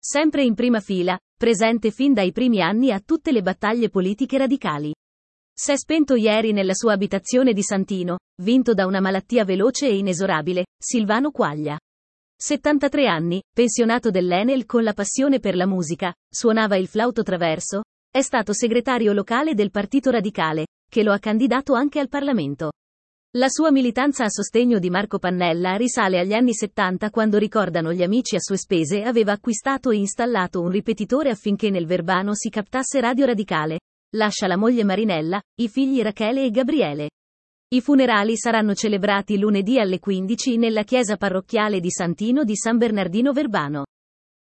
Sempre in prima fila, presente fin dai primi anni a tutte le battaglie politiche radicali. S'è spento ieri nella sua abitazione di Santino, vinto da una malattia veloce e inesorabile, Silvano Quaglia. 73 anni, pensionato dell'Enel con la passione per la musica, suonava il flauto traverso, è stato segretario locale del Partito Radicale, che lo ha candidato anche al Parlamento. La sua militanza a sostegno di Marco Pannella risale agli anni 70 quando ricordano gli amici a sue spese aveva acquistato e installato un ripetitore affinché nel Verbano si captasse Radio Radicale. Lascia la moglie Marinella, i figli Rachele e Gabriele. I funerali saranno celebrati lunedì alle 15 nella chiesa parrocchiale di Santino di San Bernardino Verbano.